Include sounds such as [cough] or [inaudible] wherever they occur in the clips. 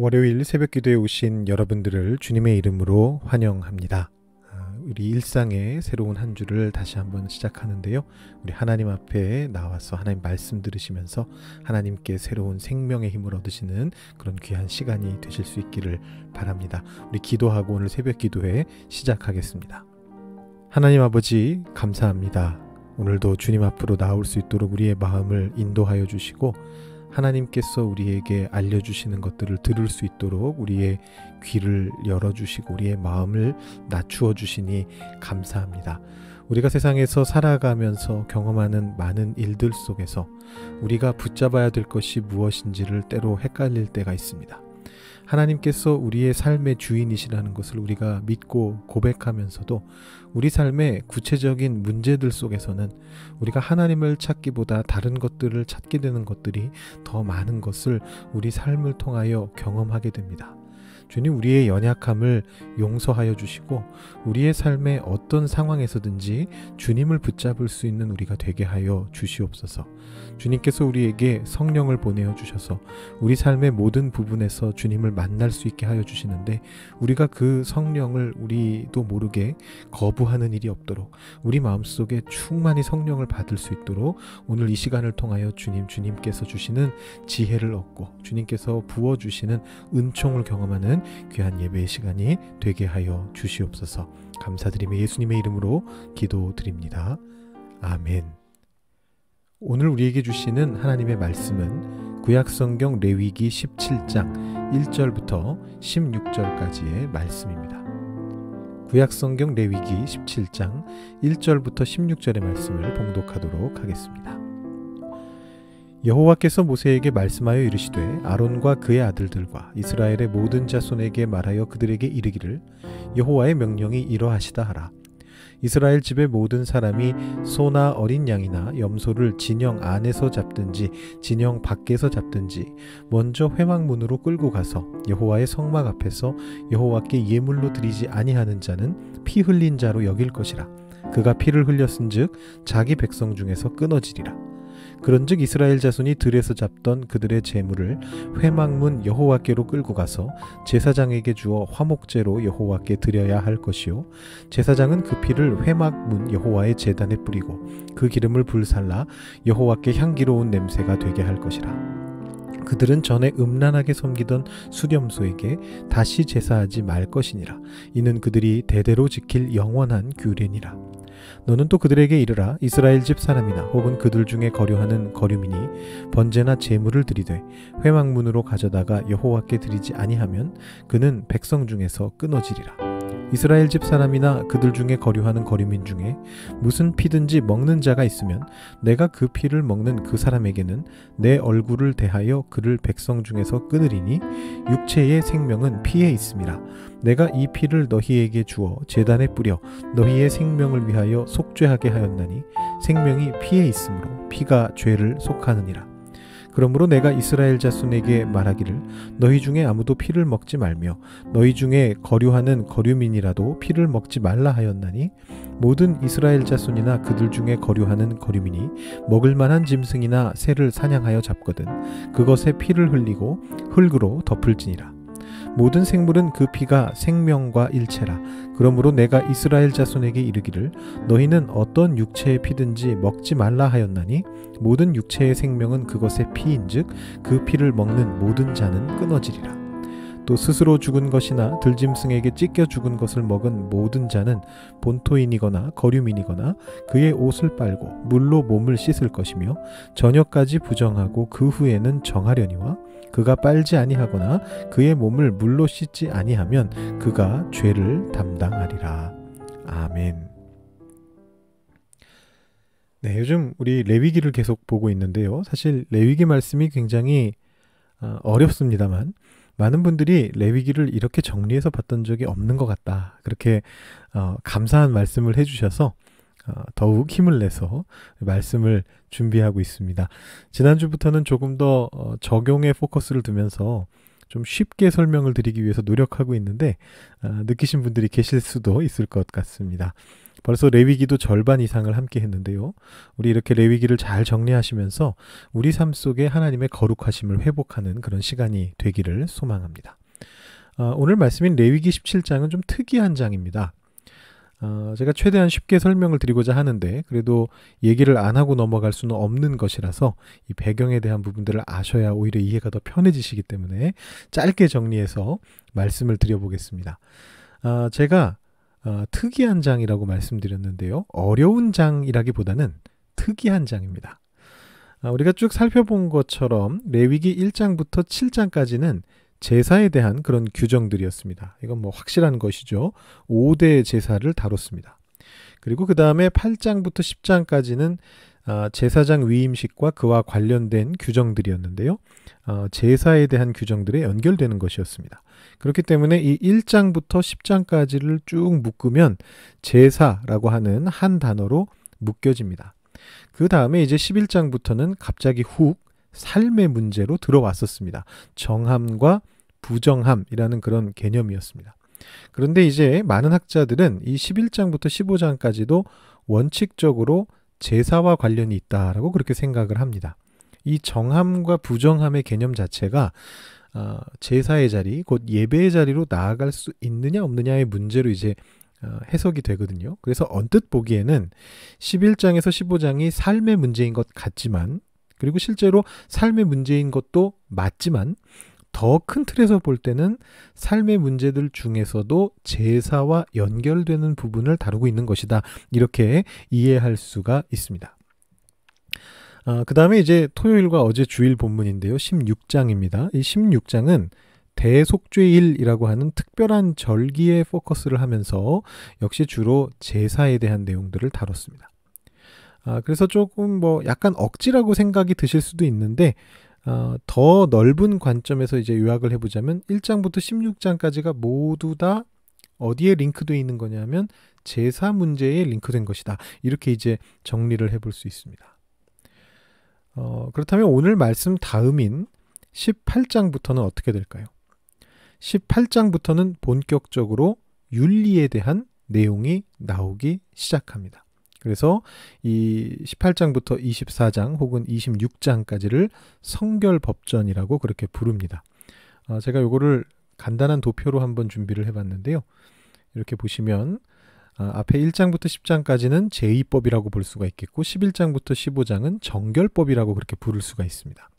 월요일 새벽 기도에 오신 여러분들을 주님의 이름으로 환영합니다. 아, 우리 일상의 새로운 한 주를 다시 한번 시작하는데요. 우리 하나님 앞에 나와서 하나님 말씀 들으시면서 하나님께 새로운 생명의 힘을 얻으시는 그런 귀한 시간이 되실 수 있기를 바랍니다. 우리 기도하고 오늘 새벽 기도회 시작하겠습니다. 하나님 아버지 감사합니다. 오늘도 주님 앞으로 나올 수 있도록 우리의 마음을 인도하여 주시고 하나님께서 우리에게 알려주시는 것들을 들을 수 있도록 우리의 귀를 열어주시고 우리의 마음을 낮추어 주시니 감사합니다. 우리가 세상에서 살아가면서 경험하는 많은 일들 속에서 우리가 붙잡아야 될 것이 무엇인지를 때로 헷갈릴 때가 있습니다. 하나님께서 우리의 삶의 주인이시라는 것을 우리가 믿고 고백하면서도 우리 삶의 구체적인 문제들 속에서는 우리가 하나님을 찾기보다 다른 것들을 찾게 되는 것들이 더 많은 것을 우리 삶을 통하여 경험하게 됩니다. 주님 우리의 연약함을 용서하여 주시고 우리의 삶의 어떤 상황에서든지 주님을 붙잡을 수 있는 우리가 되게 하여 주시옵소서. 주님께서 우리에게 성령을 보내어 주셔서 우리 삶의 모든 부분에서 주님을 만날 수 있게 하여 주시는데 우리가 그 성령을 우리도 모르게 거부하는 일이 없도록 우리 마음속에 충만히 성령을 받을 수 있도록 오늘 이 시간을 통하여 주님 주님께서 주시는 지혜를 얻고 주님께서 부어 주시는 은총을 경험하는 귀한 예배의 시간이 되게 하여 주시옵소서. 감사드리며 예수님의 이름으로 기도드립니다. 아멘. 오늘 우리에게 주시는 하나님의 말씀은 구약성경 레위기 17장 1절부터 16절까지의 말씀입니다. 구약성경 레위기 17장 1절부터 16절의 말씀을 봉독하도록 하겠습니다. 여호와께서 모세에게 말씀하여 이르시되 아론과 그의 아들들과 이스라엘의 모든 자손에게 말하여 그들에게 이르기를 여호와의 명령이 이러하시다 하라. 이스라엘 집의 모든 사람이 소나 어린 양이나 염소를 진영 안에서 잡든지 진영 밖에서 잡든지 먼저 회막문으로 끌고 가서 여호와의 성막 앞에서 여호와께 예물로 드리지 아니하는 자는 피 흘린 자로 여길 것이라. 그가 피를 흘렸은즉 자기 백성 중에서 끊어지리라 그런즉 이스라엘 자손이 들에서 잡던 그들의 재물을 회막문 여호와께로 끌고 가서 제사장에게 주어 화목제로 여호와께 드려야 할 것이요. 제사장은 그 피를 회막문 여호와의 제단에 뿌리고 그 기름을 불살라 여호와께 향기로운 냄새가 되게 할 것이라. 그들은 전에 음란하게 섬기던 수렴소에게 다시 제사하지 말 것이니라. 이는 그들이 대대로 지킬 영원한 규례니라 너는 또 그들에게 이르라. 이스라엘 집 사람이나 혹은 그들 중에 거류하는 거류민이 번제나 제물을 드리되 회막문으로 가져다가 여호와께 드리지 아니하면 그는 백성 중에서 끊어지리라 이스라엘 집 사람이나 그들 중에 거류하는 거류민 중에 무슨 피든지 먹는 자가 있으면 내가 그 피를 먹는 그 사람에게는 내 얼굴을 대하여 그를 백성 중에서 끊으리니 육체의 생명은 피에 있음이라. 내가 이 피를 너희에게 주어 제단에 뿌려 너희의 생명을 위하여 속죄하게 하였나니 생명이 피에 있으므로 피가 죄를 속하느니라 그러므로 내가 이스라엘 자손에게 말하기를 너희 중에 아무도 피를 먹지 말며 너희 중에 거류하는 거류민이라도 피를 먹지 말라 하였나니 모든 이스라엘 자손이나 그들 중에 거류하는 거류민이 먹을 만한 짐승이나 새를 사냥하여 잡거든 그것에 피를 흘리고 흙으로 덮을지니라 모든 생물은 그 피가 생명과 일체라. 그러므로 내가 이스라엘 자손에게 이르기를 너희는 어떤 육체의 피든지 먹지 말라 하였나니 모든 육체의 생명은 그것의 피인즉 그 피를 먹는 모든 자는 끊어지리라. 또 스스로 죽은 것이나 들짐승에게 찢겨 죽은 것을 먹은 모든 자는 본토인이거나 거류민이거나 그의 옷을 빨고 물로 몸을 씻을 것이며 저녁까지 부정하고 그 후에는 정하려니와 그가 빨지 아니하거나 그의 몸을 물로 씻지 아니하면 그가 죄를 담당하리라. 아멘. 네, 요즘 우리 레위기를 계속 보고 있는데요. 사실 레위기 말씀이 굉장히 어, 어렵습니다만 많은 분들이 레위기를 이렇게 정리해서 봤던 적이 없는 것 같다. 그렇게 어, 감사한 말씀을 해주셔서 어, 더욱 힘을 내서 말씀을 준비하고 있습니다. 지난주부터는 조금 더 어, 적용에 포커스를 두면서 좀 쉽게 설명을 드리기 위해서 노력하고 있는데 어, 느끼신 분들이 계실 수도 있을 것 같습니다. 벌써 레위기도 절반 이상을 함께 했는데요. 우리 이렇게 레위기를 잘 정리하시면서 우리 삶 속에 하나님의 거룩하심을 회복하는 그런 시간이 되기를 소망합니다. 어, 오늘 말씀인 레위기 17장은 좀 특이한 장입니다. 어, 제가 최대한 쉽게 설명을 드리고자 하는데 그래도 얘기를 안 하고 넘어갈 수는 없는 것이라서 이 배경에 대한 부분들을 아셔야 오히려 이해가 더 편해지시기 때문에 짧게 정리해서 말씀을 드려보겠습니다. 어, 제가 어, 특이한 장이라고 말씀드렸는데요. 어려운 장이라기보다는 특이한 장입니다. 아, 우리가 쭉 살펴본 것처럼 레위기 1장부터 7장까지는 제사에 대한 그런 규정들이었습니다. 이건 뭐 확실한 것이죠. 5대 제사를 다뤘습니다. 그리고 그 다음에 8장부터 10장까지는 아, 제사장 위임식과 그와 관련된 규정들이었는데요. 어, 제사에 대한 규정들에 연결되는 것이었습니다. 그렇기 때문에 이 1장부터 10장까지를 쭉 묶으면 제사라고 하는 한 단어로 묶여집니다. 그 다음에 이제 11장부터는 갑자기 훅 삶의 문제로 들어왔었습니다. 정함과 부정함이라는 그런 개념이었습니다. 그런데 이제 많은 학자들은 이 11장부터 15장까지도 원칙적으로 제사와 관련이 있다라고 그렇게 생각을 합니다. 이 정함과 부정함의 개념 자체가 어, 제사의 자리, 곧 예배의 자리로 나아갈 수 있느냐 없느냐의 문제로 이제 어, 해석이 되거든요. 그래서 언뜻 보기에는 11장에서 15장이 삶의 문제인 것 같지만 그리고 실제로 삶의 문제인 것도 맞지만 더 큰 틀에서 볼 때는 삶의 문제들 중에서도 제사와 연결되는 부분을 다루고 있는 것이다. 이렇게 이해할 수가 있습니다. 아, 그 다음에 이제 토요일과 어제 주일 본문인데요. 16장입니다. 이 16장은 대속죄일이라고 하는 특별한 절기에 포커스를 하면서 역시 주로 제사에 대한 내용들을 다뤘습니다. 아, 그래서 조금 뭐 약간 억지라고 생각이 드실 수도 있는데 어, 더 넓은 관점에서 이제 요약을 해보자면 1장부터 16장까지가 모두 다 어디에 링크되어 있는 거냐면 제사 문제에 링크된 것이다. 이렇게 이제 정리를 해볼 수 있습니다. 어, 그렇다면 오늘 말씀 다음인 18장부터는 어떻게 될까요? 18장부터는 본격적으로 윤리에 대한 내용이 나오기 시작합니다. 그래서 이 18장부터 24장 혹은 26장까지를 성결 법전이라고 그렇게 부릅니다. 어, 제가 요거를 간단한 도표로 한번 준비를 해봤는데요. 이렇게 보시면 어, 앞에 1장부터 10장까지는 제2법이라고 볼 수가 있겠고 11장부터 15장은 정결법이라고 그렇게 부를 수가 있습니다.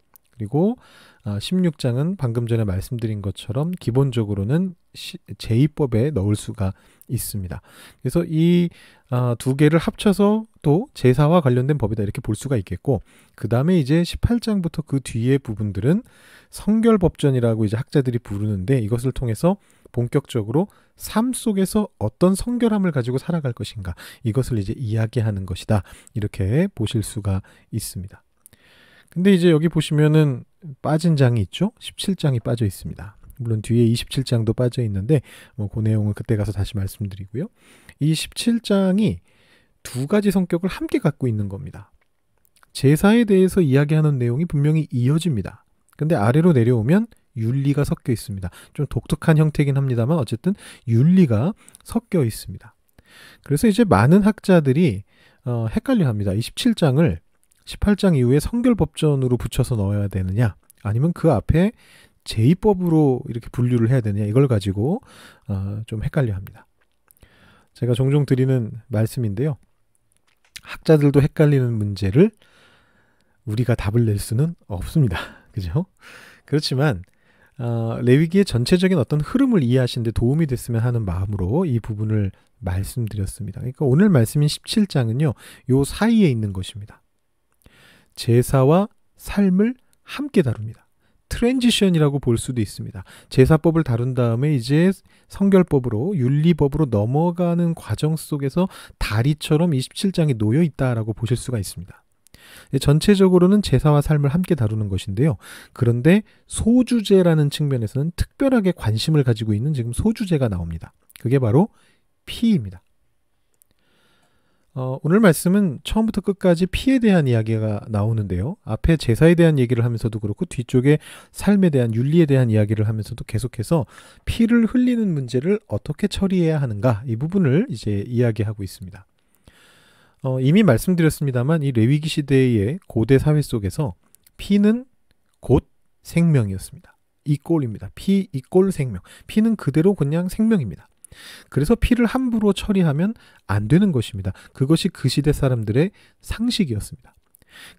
그리고 16장은 아, 방금 전에 말씀드린 것처럼 기본적으로는 제2법에 넣을 수가 있습니다. 그래서 이두 아, 개를 합쳐서 또 제사와 관련된 법이다 이렇게 볼 수가 있겠고 그 다음에 이제 18장부터 그 뒤에 부분들은 성결법전이라고 이제 학자들이 부르는데 이것을 통해서 본격적으로 삶 속에서 어떤 성결함을 가지고 살아갈 것인가 이것을 이제 이야기하는 것이다 이렇게 보실 수가 있습니다. 근데 이제 여기 보시면은 빠진 장이 있죠. 17장이 빠져 있습니다. 물론 뒤에 27장도 빠져 있는데 뭐 그 내용은 그때 가서 다시 말씀드리고요. 이 17장이 두 가지 성격을 함께 갖고 있는 겁니다. 제사에 대해서 이야기하는 내용이 분명히 이어집니다. 근데 아래로 내려오면 윤리가 섞여 있습니다. 좀 독특한 형태이긴 합니다만 어쨌든 윤리가 섞여 있습니다. 그래서 이제 많은 학자들이 어, 헷갈려 합니다. 이 17장을 18장 이후에 성결법전으로 붙여서 넣어야 되느냐 아니면 그 앞에 제2법으로 이렇게 분류를 해야 되느냐 이걸 가지고 어, 좀 헷갈려 합니다. 제가 종종 드리는 말씀인데요. 학자들도 헷갈리는 문제를 우리가 답을 낼 수는 없습니다. [laughs] 그죠? 그렇지만 어, 레위기의 전체적인 어떤 흐름을 이해하시는 데 도움이 됐으면 하는 마음으로 이 부분을 말씀드렸습니다. 그러니까 오늘 말씀인 17장은요. 요 사이에 있는 것입니다. 제사와 삶을 함께 다룹니다. transition이라고 볼 수도 있습니다. 제사법을 다룬 다음에 이제 성결법으로 윤리법으로 넘어가는 과정 속에서 다리처럼 이 17장이 놓여 있다라고 보실 수가 있습니다. 전체적으로는 제사와 삶을 함께 다루는 것인데요. 그런데 소주제라는 측면에서는 특별하게 관심을 가지고 있는 지금 소주제가 나옵니다. 그게 바로 피입니다. 어, 오늘 말씀은 처음부터 끝까지 피에 대한 이야기가 나오는데요. 앞에 제사에 대한 얘기를 하면서도 그렇고 뒤쪽에 삶에 대한 윤리에 대한 이야기를 하면서도 계속해서 피를 흘리는 문제를 어떻게 처리해야 하는가 이 부분을 이제 이야기하고 있습니다. 어, 이미 말씀드렸습니다만 이 레위기 시대의 고대 사회 속에서 피는 곧 생명이었습니다. 이꼴입니다. 피 이꼴 생명. 피는 그대로 그냥 생명입니다. 그래서 피를 함부로 처리하면 안 되는 것입니다. 그것이 그 시대 사람들의 상식이었습니다.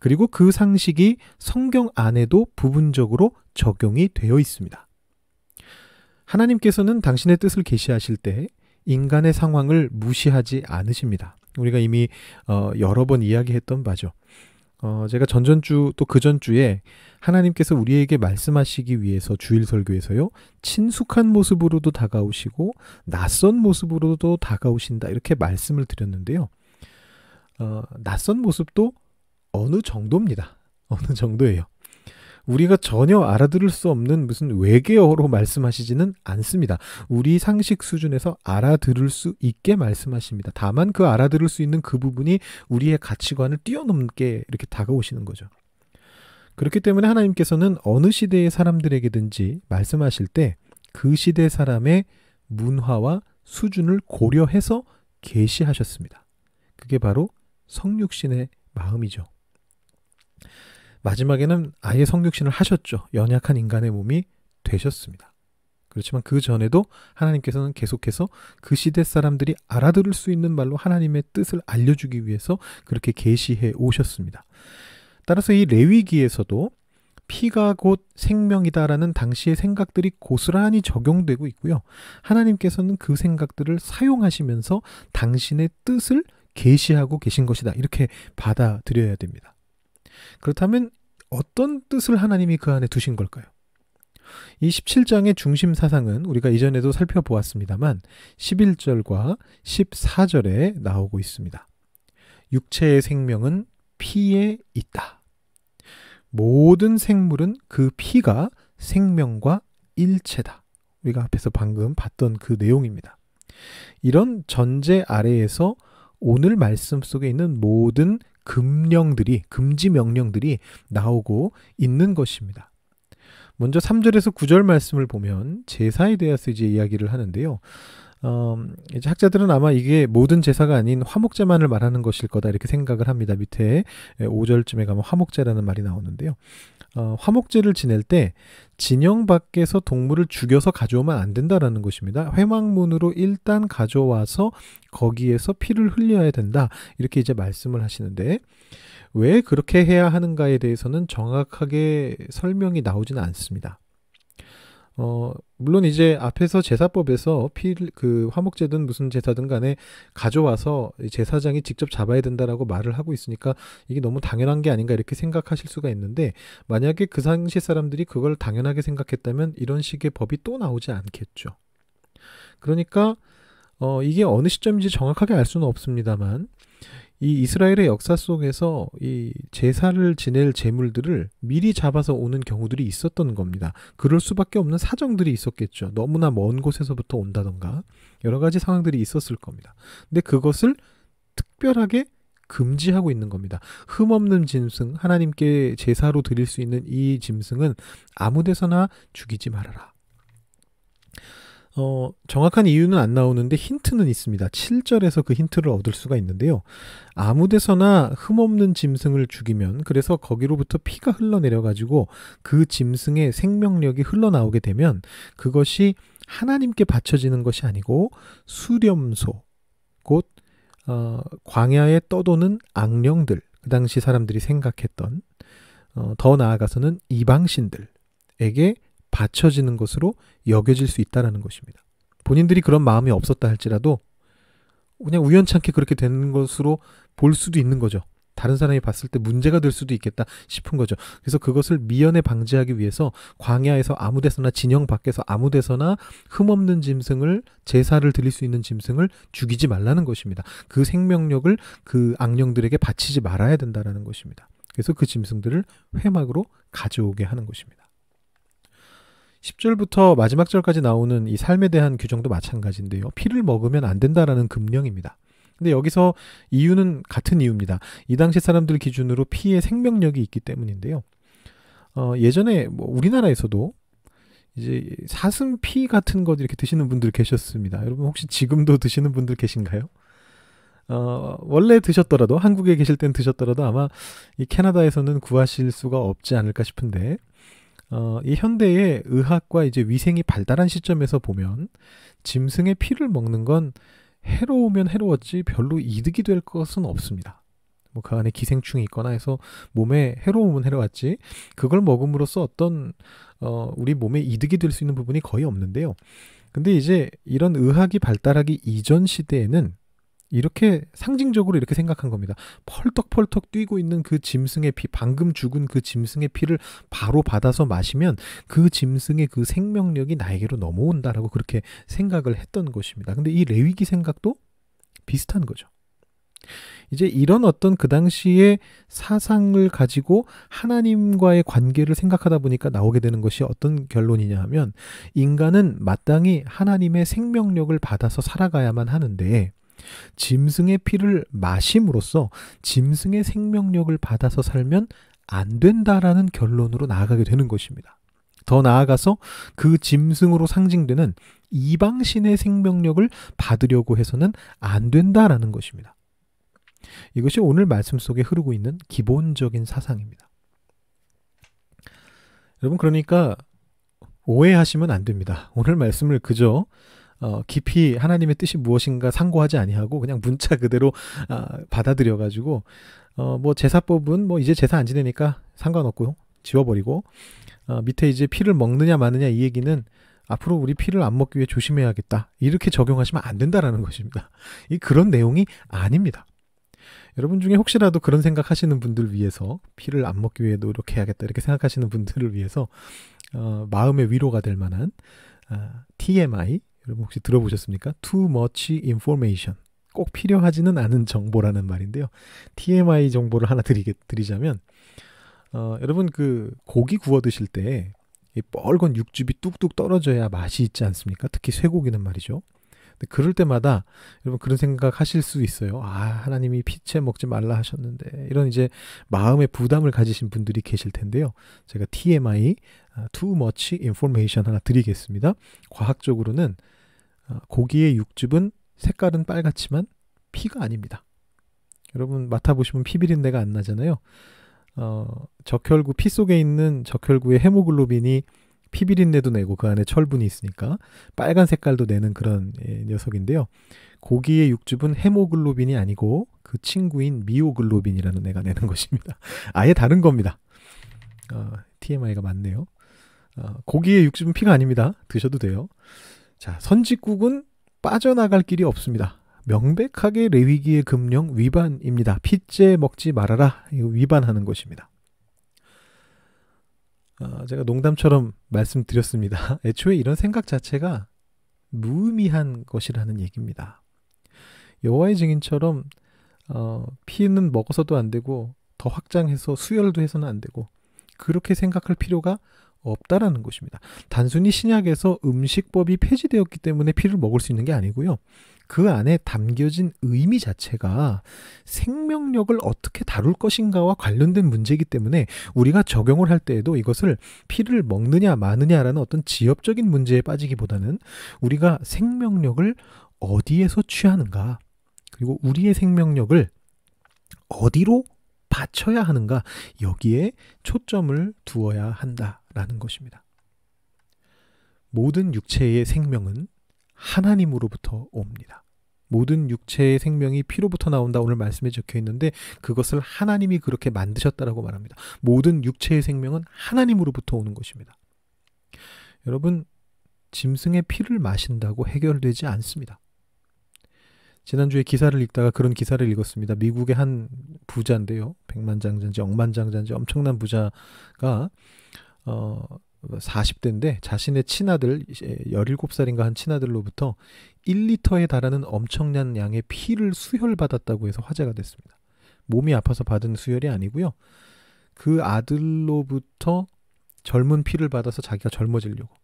그리고 그 상식이 성경 안에도 부분적으로 적용이 되어 있습니다. 하나님께서는 당신의 뜻을 계시하실 때 인간의 상황을 무시하지 않으십니다. 우리가 이미 어, 여러 번 이야기했던 바죠. 어, 제가 전전주 또 그 전주에 하나님께서 우리에게 말씀하시기 위해서 주일 설교에서요. 친숙한 모습으로도 다가오시고 낯선 모습으로도 다가오신다. 이렇게 말씀을 드렸는데요. 어, 낯선 모습도 어느 정도입니다. 어느 정도예요. 우리가 전혀 알아들을 수 없는 무슨 외계어로 말씀하시지는 않습니다. 우리 상식 수준에서 알아들을 수 있게 말씀하십니다. 다만 그 알아들을 수 있는 그 부분이 우리의 가치관을 뛰어넘게 이렇게 다가오시는 거죠. 그렇기 때문에 하나님께서는 어느 시대의 사람들에게든지 말씀하실 때 그 시대 사람의 문화와 수준을 고려해서 계시하셨습니다. 그게 바로 성육신의 마음이죠. 마지막에는 아예 성육신을 하셨죠. 연약한 인간의 몸이 되셨습니다. 그렇지만 그 전에도 하나님께서는 계속해서 그 시대 사람들이 알아들을 수 있는 말로 하나님의 뜻을 알려주기 위해서 그렇게 계시해 오셨습니다. 따라서 이 레위기에서도 피가 곧 생명이다라는 당시의 생각들이 고스란히 적용되고 있고요. 하나님께서는 그 생각들을 사용하시면서 당신의 뜻을 계시하고 계신 것이다. 이렇게 받아들여야 됩니다. 그렇다면 어떤 뜻을 하나님이 그 안에 두신 걸까요? 이 17장의 중심 사상은 우리가 이전에도 살펴보았습니다만 11절과 14절에 나오고 있습니다. 육체의 생명은 피에 있다. 모든 생물은 그 피가 생명과 일체다. 우리가 앞에서 방금 봤던 그 내용입니다. 이런 전제 아래에서 오늘 말씀 속에 있는 모든 금령들이 금지 명령들이 나오고 있는 것입니다. 먼저 3절에서 9절 말씀을 보면 제사에 대해서 이제 이야기를 하는데요. 어, 이제 학자들은 아마 이게 모든 제사가 아닌 화목제만을 말하는 것일 거다 이렇게 생각을 합니다. 밑에 5절쯤에 가면 화목제라는 말이 나오는데요. 어, 화목제를 지낼 때 진영 밖에서 동물을 죽여서 가져오면 안 된다라는 것입니다. 회막문으로 일단 가져와서 거기에서 피를 흘려야 된다. 이렇게 이제 말씀을 하시는데 왜 그렇게 해야 하는가에 대해서는 정확하게 설명이 나오지는 않습니다. 어, 물론 이제 앞에서 제사법에서 피, 그 화목제든 무슨 제사든 간에 가져와서 제사장이 직접 잡아야 된다라고 말을 하고 있으니까 이게 너무 당연한 게 아닌가 이렇게 생각하실 수가 있는데 만약에 그 당시 사람들이 그걸 당연하게 생각했다면 이런 식의 법이 또 나오지 않겠죠. 그러니까 어, 이게 어느 시점인지 정확하게 알 수는 없습니다만 이 이스라엘의 역사 속에서 이 제사를 지낼 제물들을 미리 잡아서 오는 경우들이 있었던 겁니다. 그럴 수밖에 없는 사정들이 있었겠죠. 너무나 먼 곳에서부터 온다던가 여러 가지 상황들이 있었을 겁니다. 근데 그것을 특별하게 금지하고 있는 겁니다. 흠 없는 짐승, 하나님께 제사로 드릴 수 있는 이 짐승은 아무 데서나 죽이지 말아라. 어, 정확한 이유는 안 나오는데 힌트는 있습니다. 7절에서 그 힌트를 얻을 수가 있는데요. 아무 데서나 흠없는 짐승을 죽이면 그래서 거기로부터 피가 흘러내려 가지고 그 짐승의 생명력이 흘러나오게 되면 그것이 하나님께 바쳐지는 것이 아니고 수렴소 곧 어, 광야에 떠도는 악령들 그 당시 사람들이 생각했던 어, 더 나아가서는 이방신들에게 받쳐지는 것으로 여겨질 수 있다라는 것입니다. 본인들이 그런 마음이 없었다 할지라도 그냥 우연찮게 그렇게 되는 것으로 볼 수도 있는 거죠. 다른 사람이 봤을 때 문제가 될 수도 있겠다 싶은 거죠. 그래서 그것을 미연에 방지하기 위해서 광야에서 아무 데서나 진영 밖에서 아무 데서나 흠없는 짐승을 제사를 드릴 수 있는 짐승을 죽이지 말라는 것입니다. 그 생명력을 그 악령들에게 바치지 말아야 된다라는 것입니다. 그래서 그 짐승들을 회막으로 가져오게 하는 것입니다. 10절부터 마지막 절까지 나오는 이 삶에 대한 규정도 마찬가지인데요. 피를 먹으면 안 된다라는 금령입니다. 근데 여기서 이유는 같은 이유입니다. 이 당시 사람들 기준으로 피의 생명력이 있기 때문인데요. 어, 예전에 뭐 우리나라에서도 이제 사슴 피 같은 것 이렇게 드시는 분들 계셨습니다. 여러분 혹시 지금도 드시는 분들 계신가요? 어, 원래 드셨더라도 한국에 계실 땐 드셨더라도 아마 이 캐나다에서는 구하실 수가 없지 않을까 싶은데 어, 이 현대의 의학과 이제 위생이 발달한 시점에서 보면 짐승의 피를 먹는 건 해로우면 해로웠지 별로 이득이 될 것은 없습니다. 뭐 그 안에 기생충이 있거나 해서 몸에 해로움은 해로웠지 그걸 먹음으로써 어떤 어, 우리 몸에 이득이 될 수 있는 부분이 거의 없는데요. 근데 이제 이런 의학이 발달하기 이전 시대에는 이렇게 상징적으로 이렇게 생각한 겁니다. 펄떡펄떡 뛰고 있는 그 짐승의 피, 방금 죽은 그 짐승의 피를 바로 받아서 마시면 그 짐승의 그 생명력이 나에게로 넘어온다라고 그렇게 생각을 했던 것입니다. 근데 이 레위기 생각도 비슷한 거죠. 이제 이런 어떤 그 당시의 사상을 가지고 하나님과의 관계를 생각하다 보니까 나오게 되는 것이 어떤 결론이냐 하면 인간은 마땅히 하나님의 생명력을 받아서 살아가야만 하는데 짐승의 피를 마심으로써 짐승의 생명력을 받아서 살면 안 된다라는 결론으로 나아가게 되는 것입니다. 더 나아가서 그 짐승으로 상징되는 이방신의 생명력을 받으려고 해서는 안 된다라는 것입니다. 이것이 오늘 말씀 속에 흐르고 있는 기본적인 사상입니다. 여러분 그러니까 오해하시면 안 됩니다. 오늘 말씀을 그저 어, 깊이 하나님의 뜻이 무엇인가 상고하지 아니하고 그냥 문자 그대로 아, 받아들여 가지고 어, 뭐 제사법은 뭐 이제 제사 안 지내니까 상관없고 지워버리고 어, 밑에 이제 피를 먹느냐 마느냐 이 얘기는 앞으로 우리 피를 안 먹기 위해 조심해야겠다 이렇게 적용하시면 안 된다라는 것입니다. 이 그런 내용이 아닙니다. 여러분 중에 혹시라도 그런 생각하시는 분들 위해서 피를 안 먹기 위해 노력해야겠다 이렇게 생각하시는 분들을 위해서 어, 마음의 위로가 될 만한 아, TMI 여러분 혹시 들어보셨습니까? Too much information. 꼭 필요하지는 않은 정보라는 말인데요. TMI 정보를 하나 드리게, 드리자면, 어, 여러분 그 고기 구워 드실 때이 뻘건 육즙이 뚝뚝 떨어져야 맛이 있지 않습니까? 특히 쇠고기는 말이죠. 그럴 때마다 여러분 그런 생각 하실 수 있어요. 아, 하나님이 피채 먹지 말라 하셨는데 이런 이제 마음의 부담을 가지신 분들이 계실 텐데요. 제가 TMI, 아, Too Much Information 하나 드리겠습니다. 과학적으로는 어, 고기의 육즙은 색깔은 빨갛지만 피가 아닙니다. 여러분 맡아보시면 피 비린내가 안 나잖아요. 어, 적혈구 피 속에 있는 적혈구의 헤모글로빈이 피 비린내도 내고 그 안에 철분이 있으니까 빨간 색깔도 내는 그런 예, 녀석인데요. 고기의 육즙은 헤모글로빈이 아니고 그 친구인 미오글로빈이라는 애가 내는 것입니다. [laughs] 아예 다른 겁니다. 어, TMI가 맞네요. 어, 고기의 육즙은 피가 아닙니다. 드셔도 돼요. 자, 선지국은 빠져나갈 길이 없습니다. 명백하게 레위기의 금령 위반입니다. 피째 먹지 말아라. 이거 위반하는 것입니다. 어, 제가 농담처럼 말씀드렸습니다. [laughs] 애초에 이런 생각 자체가 무의미한 것이라는 얘기입니다. 여호와의 증인처럼 어, 피는 먹어서도 안 되고 더 확장해서 수혈도 해서는 안 되고 그렇게 생각할 필요가 없다라는 것입니다. 단순히 신약에서 음식법이 폐지되었기 때문에 피를 먹을 수 있는 게 아니고요. 그 안에 담겨진 의미 자체가 생명력을 어떻게 다룰 것인가와 관련된 문제이기 때문에 우리가 적용을 할 때에도 이것을 피를 먹느냐 마느냐라는 어떤 지엽적인 문제에 빠지기보다는 우리가 생명력을 어디에서 취하는가 그리고 우리의 생명력을 어디로 바쳐야 하는가 여기에 초점을 두어야 한다 라는 것입니다. 모든 육체의 생명은 하나님으로부터 옵니다. 모든 육체의 생명이 피로부터 나온다 오늘 말씀에 적혀 있는데 그것을 하나님이 그렇게 만드셨다라고 말합니다. 모든 육체의 생명은 하나님으로부터 오는 것입니다. 여러분 짐승의 피를 마신다고 해결되지 않습니다. 지난주에 기사를 읽다가 그런 기사를 읽었습니다. 미국의 한 부자인데요. 백만장자인지 억만장자인지 엄청난 부자가 어 40대인데 자신의 친아들 17살인가 한 친아들로부터 1리터에 달하는 엄청난 양의 피를 수혈받았다고 해서 화제가 됐습니다. 몸이 아파서 받은 수혈이 아니고요. 그 아들로부터 젊은 피를 받아서 자기가 젊어지려고.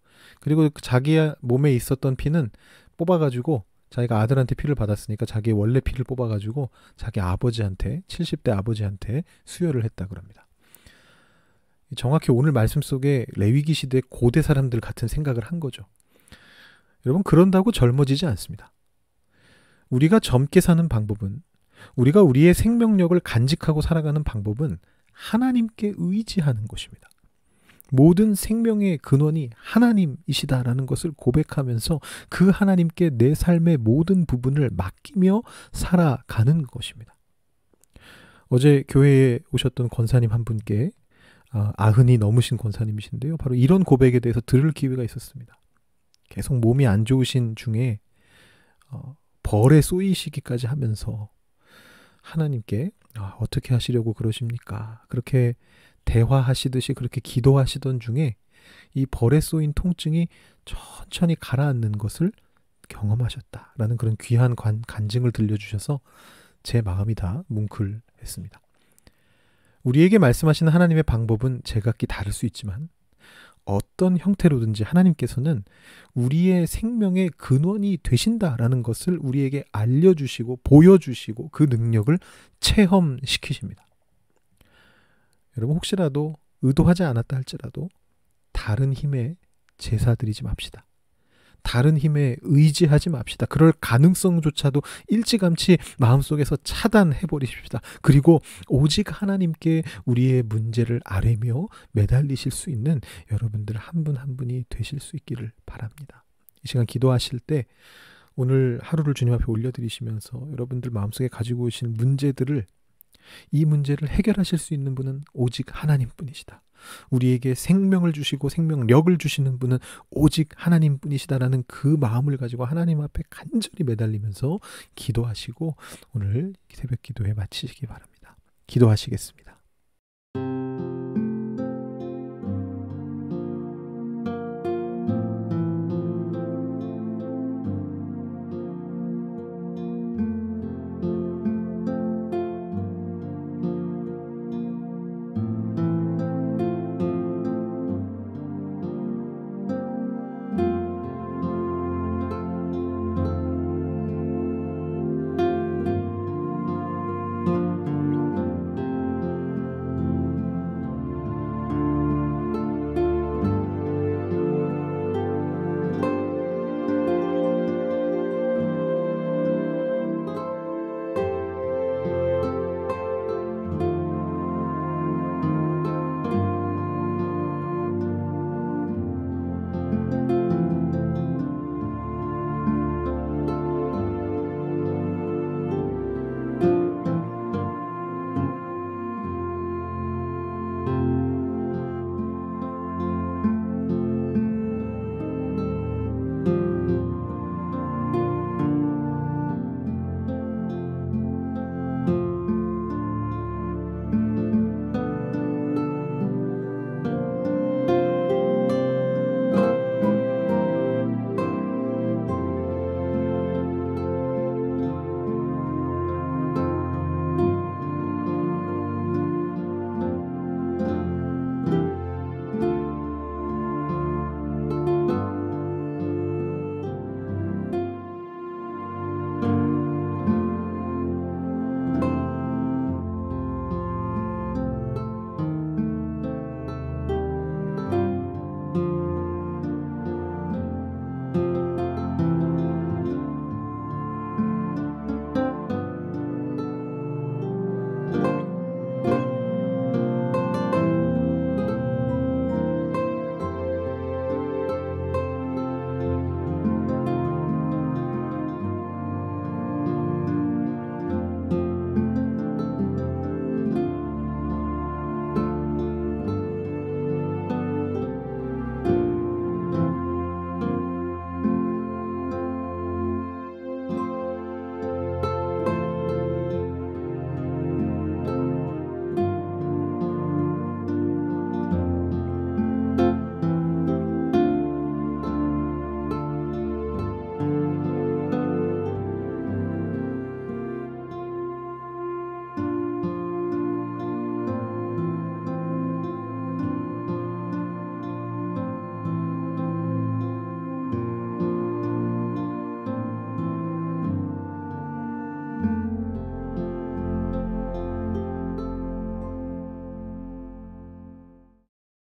그리고 자기 몸에 있었던 피는 뽑아가지고 자기가 아들한테 피를 받았으니까 자기의 원래 피를 뽑아가지고 자기 아버지한테 70대 아버지한테 수혈을 했다 그럽니다. 정확히 오늘 말씀 속에 레위기 시대 고대 사람들 같은 생각을 한 거죠. 여러분 그런다고 젊어지지 않습니다. 우리가 젊게 사는 방법은 우리가 우리의 생명력을 간직하고 살아가는 방법은 하나님께 의지하는 것입니다. 모든 생명의 근원이 하나님이시다라는 것을 고백하면서 그 하나님께 내 삶의 모든 부분을 맡기며 살아가는 것입니다. 어제 교회에 오셨던 권사님 한 분께 아, 아흔이 넘으신 권사님이신데요. 바로 이런 고백에 대해서 들을 기회가 있었습니다. 계속 몸이 안 좋으신 중에 어, 벌에 쏘이시기까지 하면서 하나님께 아, 어떻게 하시려고 그러십니까? 그렇게 대화하시듯이 그렇게 기도하시던 중에 이 벌에 쏘인 통증이 천천히 가라앉는 것을 경험하셨다라는 그런 귀한 관, 간증을 들려주셔서 제 마음이 다 뭉클했습니다. 우리에게 말씀하시는 하나님의 방법은 제각기 다를 수 있지만 어떤 형태로든지 하나님께서는 우리의 생명의 근원이 되신다라는 것을 우리에게 알려주시고 보여주시고 그 능력을 체험시키십니다. 여러분 혹시라도 의도하지 않았다 할지라도 다른 힘에 제사 드리지 맙시다. 다른 힘에 의지하지 맙시다. 그럴 가능성조차도 일찌감치 마음속에서 차단해 버리십시다. 그리고 오직 하나님께 우리의 문제를 아뢰며 매달리실 수 있는 여러분들 한 분한 한 분이 되실 수 있기를 바랍니다. 이 시간 기도하실 때 오늘 하루를 주님 앞에 올려드리시면서 여러분들 마음속에 가지고 오신 문제들을 이 문제를 해결하실 수 있는 분은 오직 하나님 뿐이시다. 우리에게 생명을 주시고 생명력을 주시는 분은 오직 하나님 뿐이시다라는 그 마음을 가지고 하나님 앞에 간절히 매달리면서 기도하시고 오늘 새벽 기도에 마치시기 바랍니다. 기도하시겠습니다.